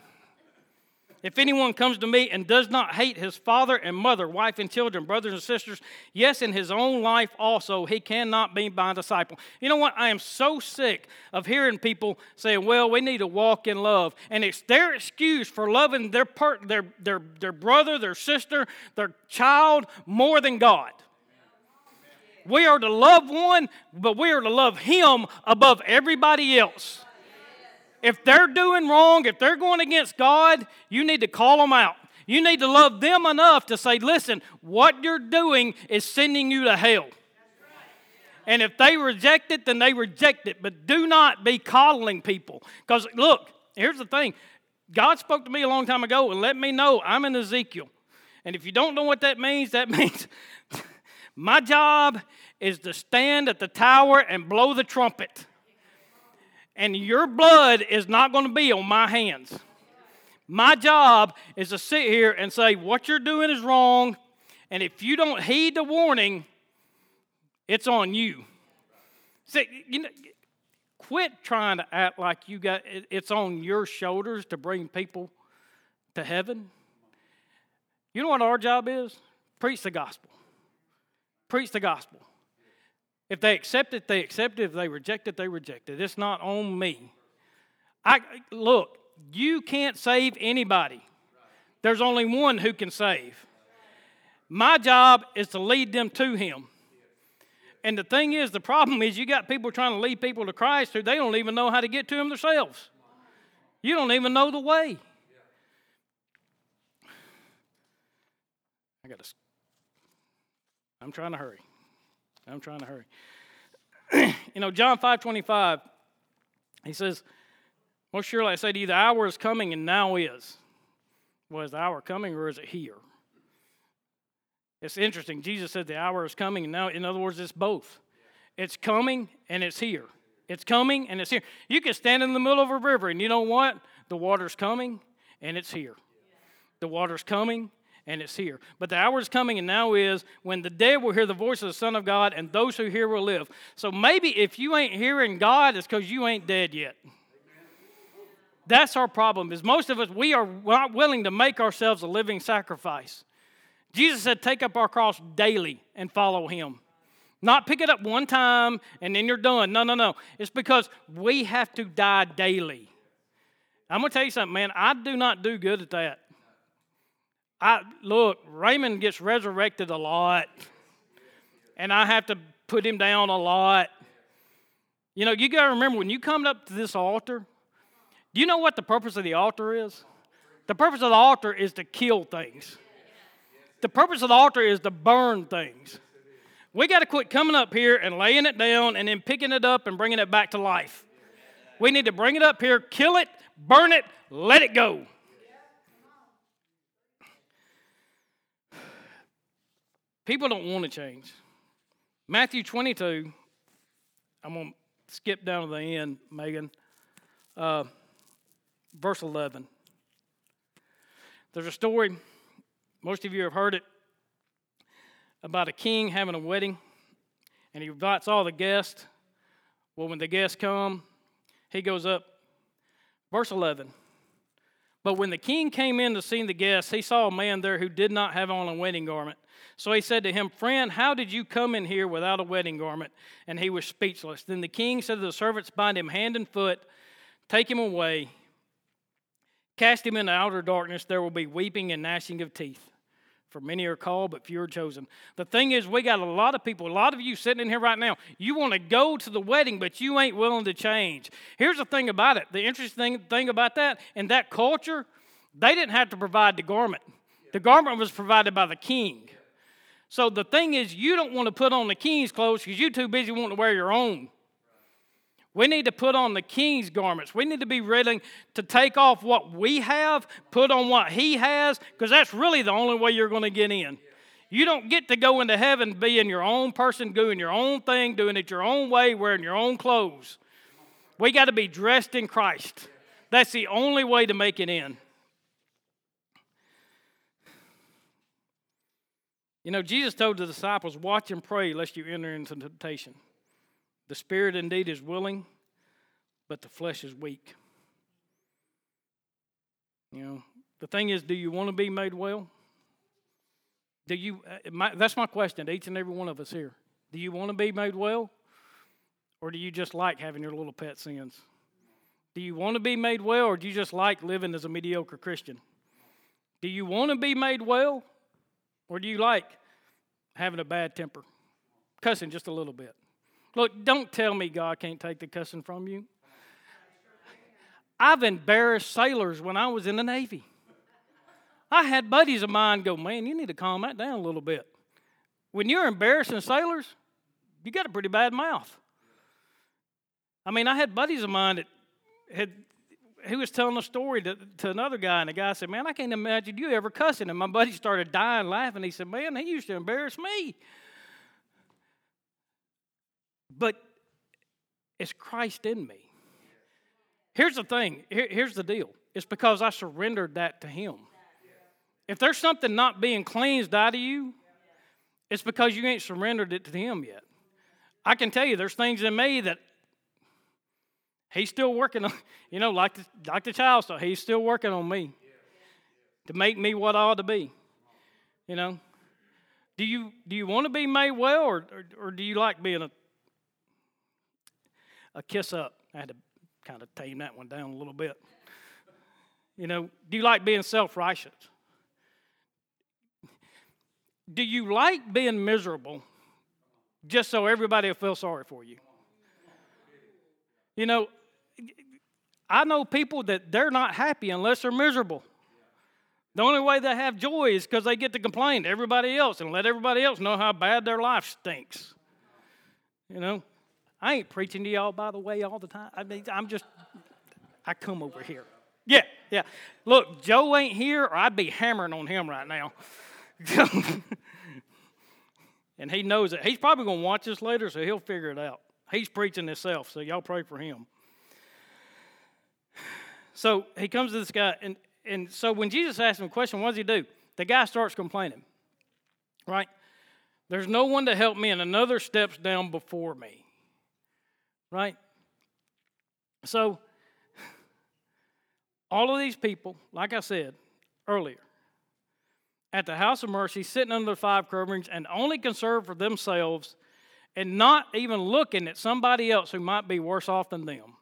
If anyone comes to me and does not hate his father and mother, wife and children, brothers and sisters, yes, in his own life also, he cannot be my disciple. You know what? I am so sick of hearing people saying, well, we need to walk in love. And it's their excuse for loving their, part, their, their, their brother, their sister, their child more than God. We are to love one, but we are to love him above everybody else. If they're doing wrong, if they're going against God, you need to call them out. You need to love them enough to say, listen, what you're doing is sending you to hell. And if they reject it, then they reject it. But do not be coddling people. Because look, here's the thing God spoke to me a long time ago and let me know I'm in Ezekiel. And if you don't know what that means, that means my job is to stand at the tower and blow the trumpet and your blood is not going to be on my hands. My job is to sit here and say, what you're doing is wrong, and if you don't heed the warning, it's on you. See, you know, quit trying to act like you got it's on your shoulders to bring people to heaven. You know what our job is? Preach the gospel. Preach the gospel. If they accept it, they accept it. If they reject it, they reject it. It's not on me. I look, you can't save anybody. There's only one who can save. My job is to lead them to him. And the thing is, the problem is you got people trying to lead people to Christ who they don't even know how to get to him themselves. You don't even know the way. I got to I'm trying to hurry. I'm trying to hurry. you know, John 5 25, he says, Well, surely I say to you, the hour is coming and now is. Was well, the hour coming or is it here? It's interesting. Jesus said the hour is coming and now, in other words, it's both. It's coming and it's here. It's coming and it's here. You can stand in the middle of a river and you know what? The water's coming and it's here. The water's coming and it's here. But the hour is coming, and now is when the dead will hear the voice of the Son of God, and those who hear will live. So maybe if you ain't hearing God, it's because you ain't dead yet. That's our problem. Is most of us we are not willing to make ourselves a living sacrifice. Jesus said, "Take up our cross daily and follow Him." Not pick it up one time and then you're done. No, no, no. It's because we have to die daily. I'm going to tell you something, man. I do not do good at that. I look, Raymond gets resurrected a lot, and I have to put him down a lot. You know, you got to remember when you come up to this altar, do you know what the purpose of the altar is? The purpose of the altar is to kill things. The purpose of the altar is to burn things. We got to quit coming up here and laying it down and then picking it up and bringing it back to life. We need to bring it up here, kill it, burn it, let it go. People don't want to change. Matthew 22, I'm going to skip down to the end, Megan. Uh, verse 11. There's a story, most of you have heard it, about a king having a wedding, and he invites all the guests. Well, when the guests come, he goes up. Verse 11. But when the king came in to see the guests, he saw a man there who did not have on a wedding garment. So he said to him, Friend, how did you come in here without a wedding garment? And he was speechless. Then the king said to the servants, Bind him hand and foot, take him away, cast him into outer darkness. There will be weeping and gnashing of teeth. For many are called, but few are chosen. The thing is, we got a lot of people, a lot of you sitting in here right now, you want to go to the wedding, but you ain't willing to change. Here's the thing about it the interesting thing about that, in that culture, they didn't have to provide the garment, the garment was provided by the king. So the thing is, you don't want to put on the king's clothes because you're too busy wanting to wear your own. We need to put on the king's garments. We need to be ready to take off what we have, put on what he has, because that's really the only way you're going to get in. You don't get to go into heaven being your own person, doing your own thing, doing it your own way, wearing your own clothes. We got to be dressed in Christ. That's the only way to make it in. You know, Jesus told the disciples, Watch and pray lest you enter into temptation. The spirit indeed is willing, but the flesh is weak. You know, The thing is, do you want to be made well? Do you, uh, my, that's my question to each and every one of us here. Do you want to be made well? Or do you just like having your little pet sins? Do you want to be made well, or do you just like living as a mediocre Christian? Do you want to be made well, or do you like having a bad temper? Cussing just a little bit. Look, don't tell me God can't take the cussing from you. I've embarrassed sailors when I was in the Navy. I had buddies of mine go, Man, you need to calm that down a little bit. When you're embarrassing sailors, you got a pretty bad mouth. I mean, I had buddies of mine that had he was telling a story to, to another guy, and the guy said, Man, I can't imagine you ever cussing. And my buddy started dying laughing. He said, Man, he used to embarrass me. But it's Christ in me. Here's the thing Here, here's the deal it's because I surrendered that to Him. If there's something not being cleansed out of you, it's because you ain't surrendered it to Him yet. I can tell you, there's things in me that He's still working on, you know, like the, like the child so He's still working on me to make me what I ought to be. You know, do you do you want to be made well, or, or, or do you like being a a kiss up? I had to kind of tame that one down a little bit. You know, do you like being self righteous? Do you like being miserable just so everybody will feel sorry for you? You know, I know people that they're not happy unless they're miserable. The only way they have joy is because they get to complain to everybody else and let everybody else know how bad their life stinks. You know, I ain't preaching to y'all, by the way, all the time. I mean, I'm just, I come over here. Yeah, yeah. Look, Joe ain't here, or I'd be hammering on him right now. and he knows it. He's probably going to watch this later, so he'll figure it out. He's preaching himself, so y'all pray for him. So he comes to this guy, and, and so when Jesus asks him a question, what does he do? The guy starts complaining, right? There's no one to help me, and another steps down before me, right? So, all of these people, like I said earlier, at the house of mercy, sitting under the five coverings and only concerned for themselves and not even looking at somebody else who might be worse off than them.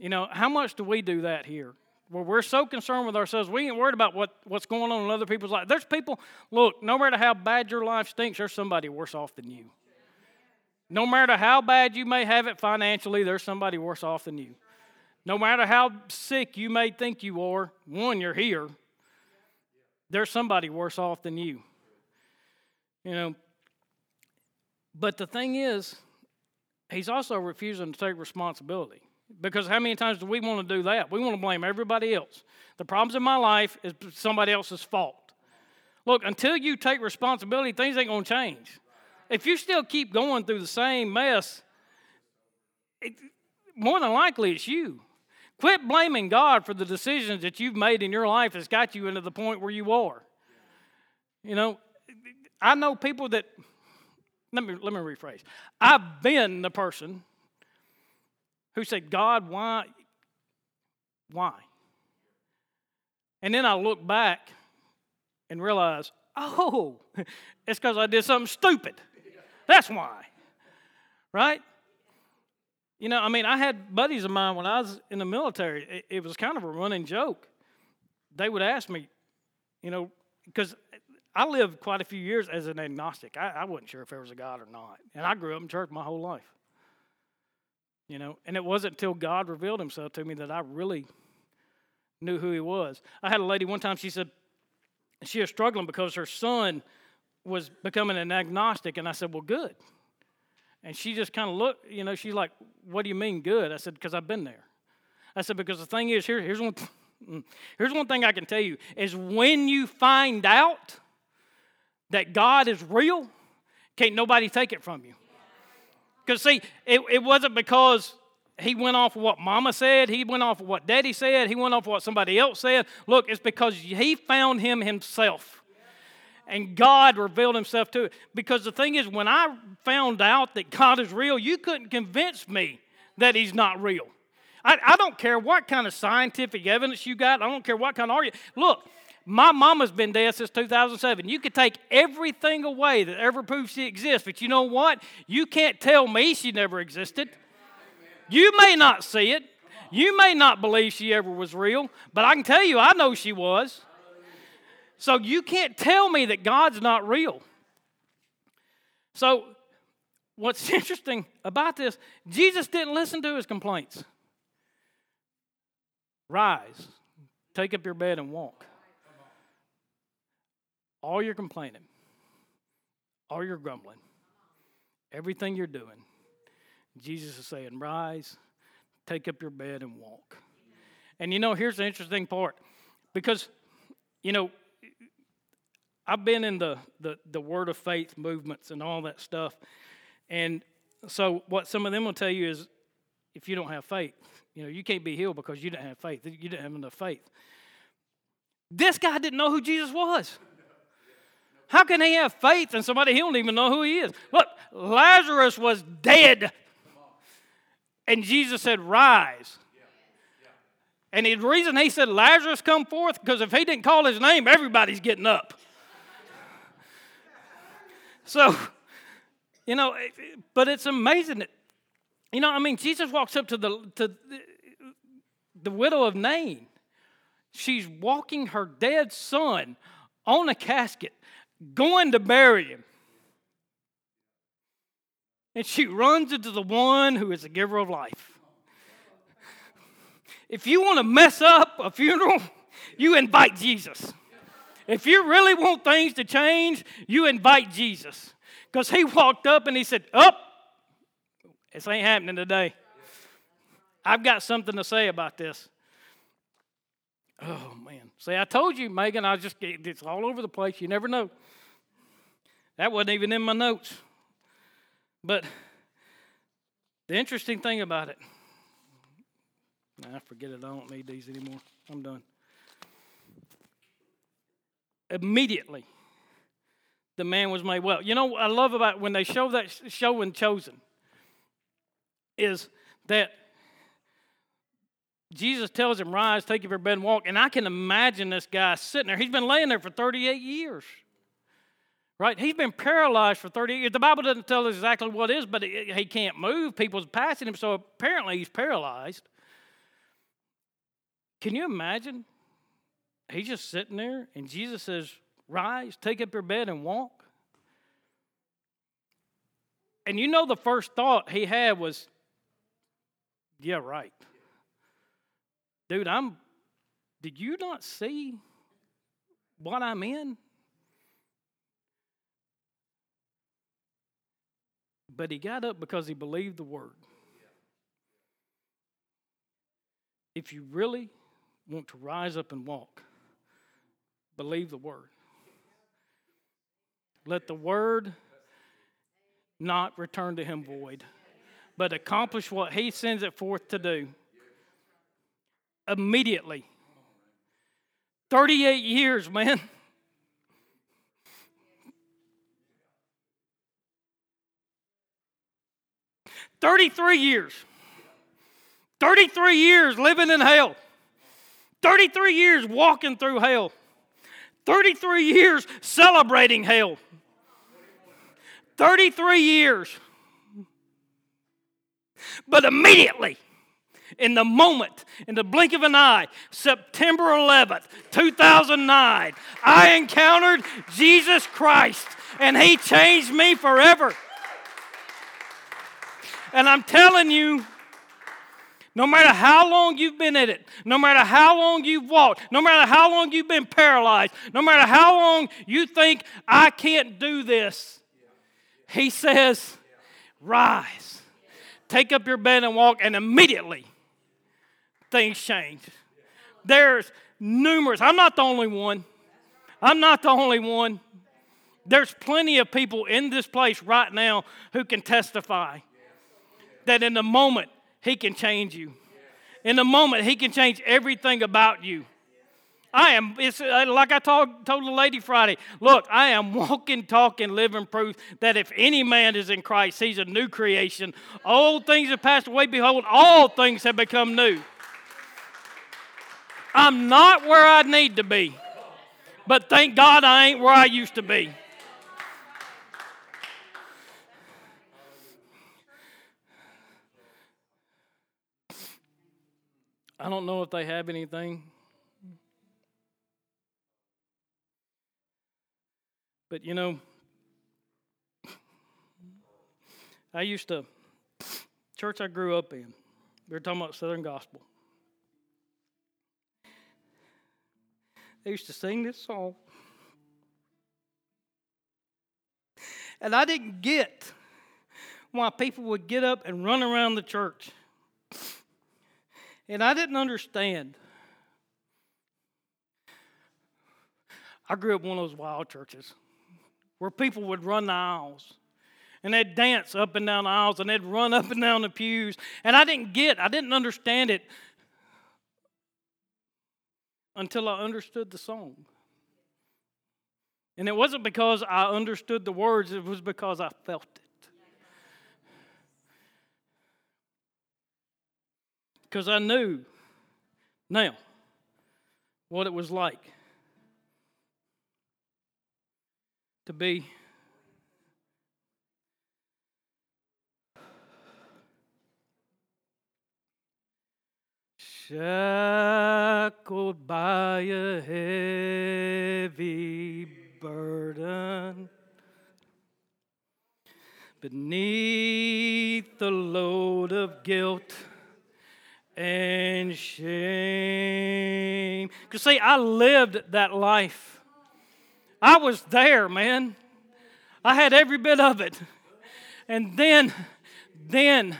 You know, how much do we do that here? Where we're so concerned with ourselves, we ain't worried about what, what's going on in other people's lives. There's people, look, no matter how bad your life stinks, there's somebody worse off than you. No matter how bad you may have it financially, there's somebody worse off than you. No matter how sick you may think you are, one, you're here, there's somebody worse off than you. You know, but the thing is, he's also refusing to take responsibility. Because how many times do we want to do that? We want to blame everybody else. The problems in my life is somebody else's fault. Look, until you take responsibility, things ain't going to change. If you still keep going through the same mess, it, more than likely it's you. Quit blaming God for the decisions that you've made in your life that's got you into the point where you are. You know, I know people that let me let me rephrase. I've been the person who said, God, why? Why? And then I look back and realize, oh, it's because I did something stupid. That's why. Right? You know, I mean, I had buddies of mine when I was in the military, it, it was kind of a running joke. They would ask me, you know, because I lived quite a few years as an agnostic. I, I wasn't sure if there was a God or not. And I grew up in church my whole life. You know, and it wasn't until God revealed himself to me that I really knew who he was. I had a lady one time, she said she was struggling because her son was becoming an agnostic. And I said, Well, good. And she just kind of looked, you know, she's like, What do you mean good? I said, Because I've been there. I said, Because the thing is, here, here's, one, mm, here's one thing I can tell you is when you find out that God is real, can't nobody take it from you. Because, see, it, it wasn't because he went off of what mama said, he went off of what daddy said, he went off of what somebody else said. Look, it's because he found him himself. And God revealed himself to it. Because the thing is, when I found out that God is real, you couldn't convince me that he's not real. I, I don't care what kind of scientific evidence you got. I don't care what kind of argument. Look, my mama's been dead since 2007. You could take everything away that ever proves she exists, but you know what? You can't tell me she never existed. You may not see it. You may not believe she ever was real, but I can tell you, I know she was. So you can't tell me that God's not real. So, what's interesting about this, Jesus didn't listen to his complaints. Rise, take up your bed and walk. All you're complaining, all you're grumbling, everything you're doing, Jesus is saying, Rise, take up your bed and walk. And you know, here's the interesting part because, you know, I've been in the, the, the word of faith movements and all that stuff. And so, what some of them will tell you is if you don't have faith, you know, you can't be healed because you didn't have faith. You didn't have enough faith. This guy didn't know who Jesus was. How can he have faith in somebody he don't even know who he is? Look, Lazarus was dead. And Jesus said, Rise. And the reason he said, Lazarus, come forth, because if he didn't call his name, everybody's getting up. So, you know, but it's amazing that, you know, I mean, Jesus walks up to the, to the widow of Nain. She's walking her dead son on a casket, going to bury him. And she runs into the one who is the giver of life. If you want to mess up a funeral, you invite Jesus. If you really want things to change, you invite Jesus. Because he walked up and he said, Up, oh, this ain't happening today. I've got something to say about this. Oh, man. See, I told you, Megan, I just, it's all over the place. You never know. That wasn't even in my notes. But the interesting thing about it, I forget it. I don't need these anymore. I'm done immediately the man was made well. You know what I love about when they show that show in Chosen is that Jesus tells him, Rise, take up your bed and walk. And I can imagine this guy sitting there. He's been laying there for 38 years. Right? He's been paralyzed for 38 years. The Bible doesn't tell us exactly what is, but he can't move. People's passing him, so apparently he's paralyzed. Can you imagine he's just sitting there, and Jesus says, Rise, take up your bed, and walk. And you know, the first thought he had was, Yeah, right. Dude, I'm, did you not see what I'm in? But he got up because he believed the word. If you really want to rise up and walk, Believe the word. Let the word not return to him void, but accomplish what he sends it forth to do immediately. 38 years, man. Thirty-three years. Thirty-three years living in hell. Thirty-three years walking through hell. 33 years celebrating hell. 33 years. But immediately, in the moment, in the blink of an eye, September 11th, 2009, I encountered Jesus Christ and He changed me forever. And I'm telling you, no matter how long you've been in it, no matter how long you've walked, no matter how long you've been paralyzed, no matter how long you think, I can't do this, he says, Rise, take up your bed and walk, and immediately things change. There's numerous, I'm not the only one. I'm not the only one. There's plenty of people in this place right now who can testify that in the moment he can change you. In the moment, He can change everything about you. I am, it's uh, like I told, told the lady Friday. Look, I am walking, talking, living proof that if any man is in Christ, he's a new creation. Old things have passed away. Behold, all things have become new. I'm not where I need to be, but thank God I ain't where I used to be. I don't know if they have anything. But you know, I used to, church I grew up in, we were talking about Southern Gospel. They used to sing this song. And I didn't get why people would get up and run around the church. And I didn't understand. I grew up in one of those wild churches where people would run the aisles and they'd dance up and down the aisles and they'd run up and down the pews. And I didn't get, I didn't understand it until I understood the song. And it wasn't because I understood the words, it was because I felt it. Because I knew now what it was like to be shackled by a heavy burden beneath the load of guilt and shame. Because, see, I lived that life. I was there, man. I had every bit of it. And then, then,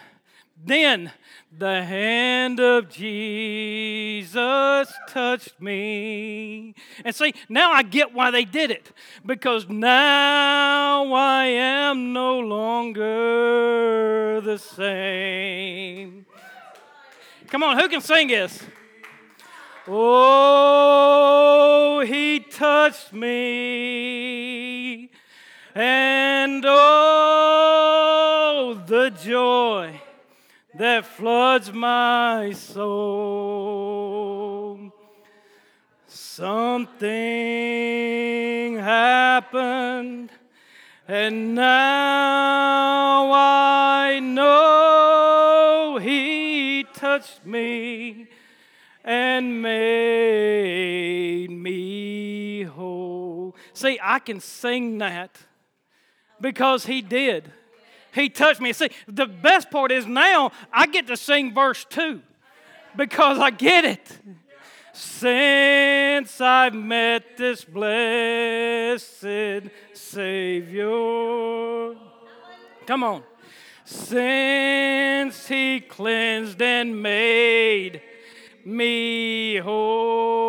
then the hand of Jesus touched me. And see, now I get why they did it. Because now I am no longer the same. Come on, who can sing this? Oh, he touched me. And oh, the joy that floods my soul. Something happened, and now I know He touched me and made me whole. See, I can sing that because He did. He touched me. See, the best part is now I get to sing verse 2 because I get it. Since I've met this blessed Savior. Come on. Since He cleansed and made me whole.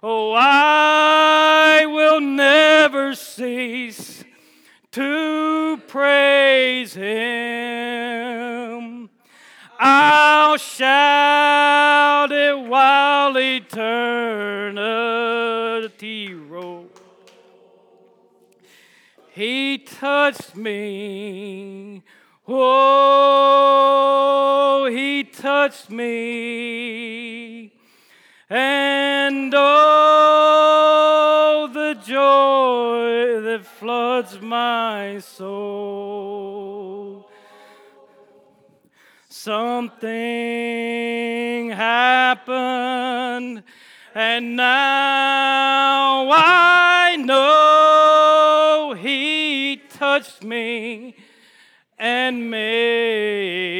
Oh, I will never cease to praise Him. I'll shout it while eternity rolls. He touched me. Oh, he touched me. And oh, joy that floods my soul. Something happened, and now I know He touched me and made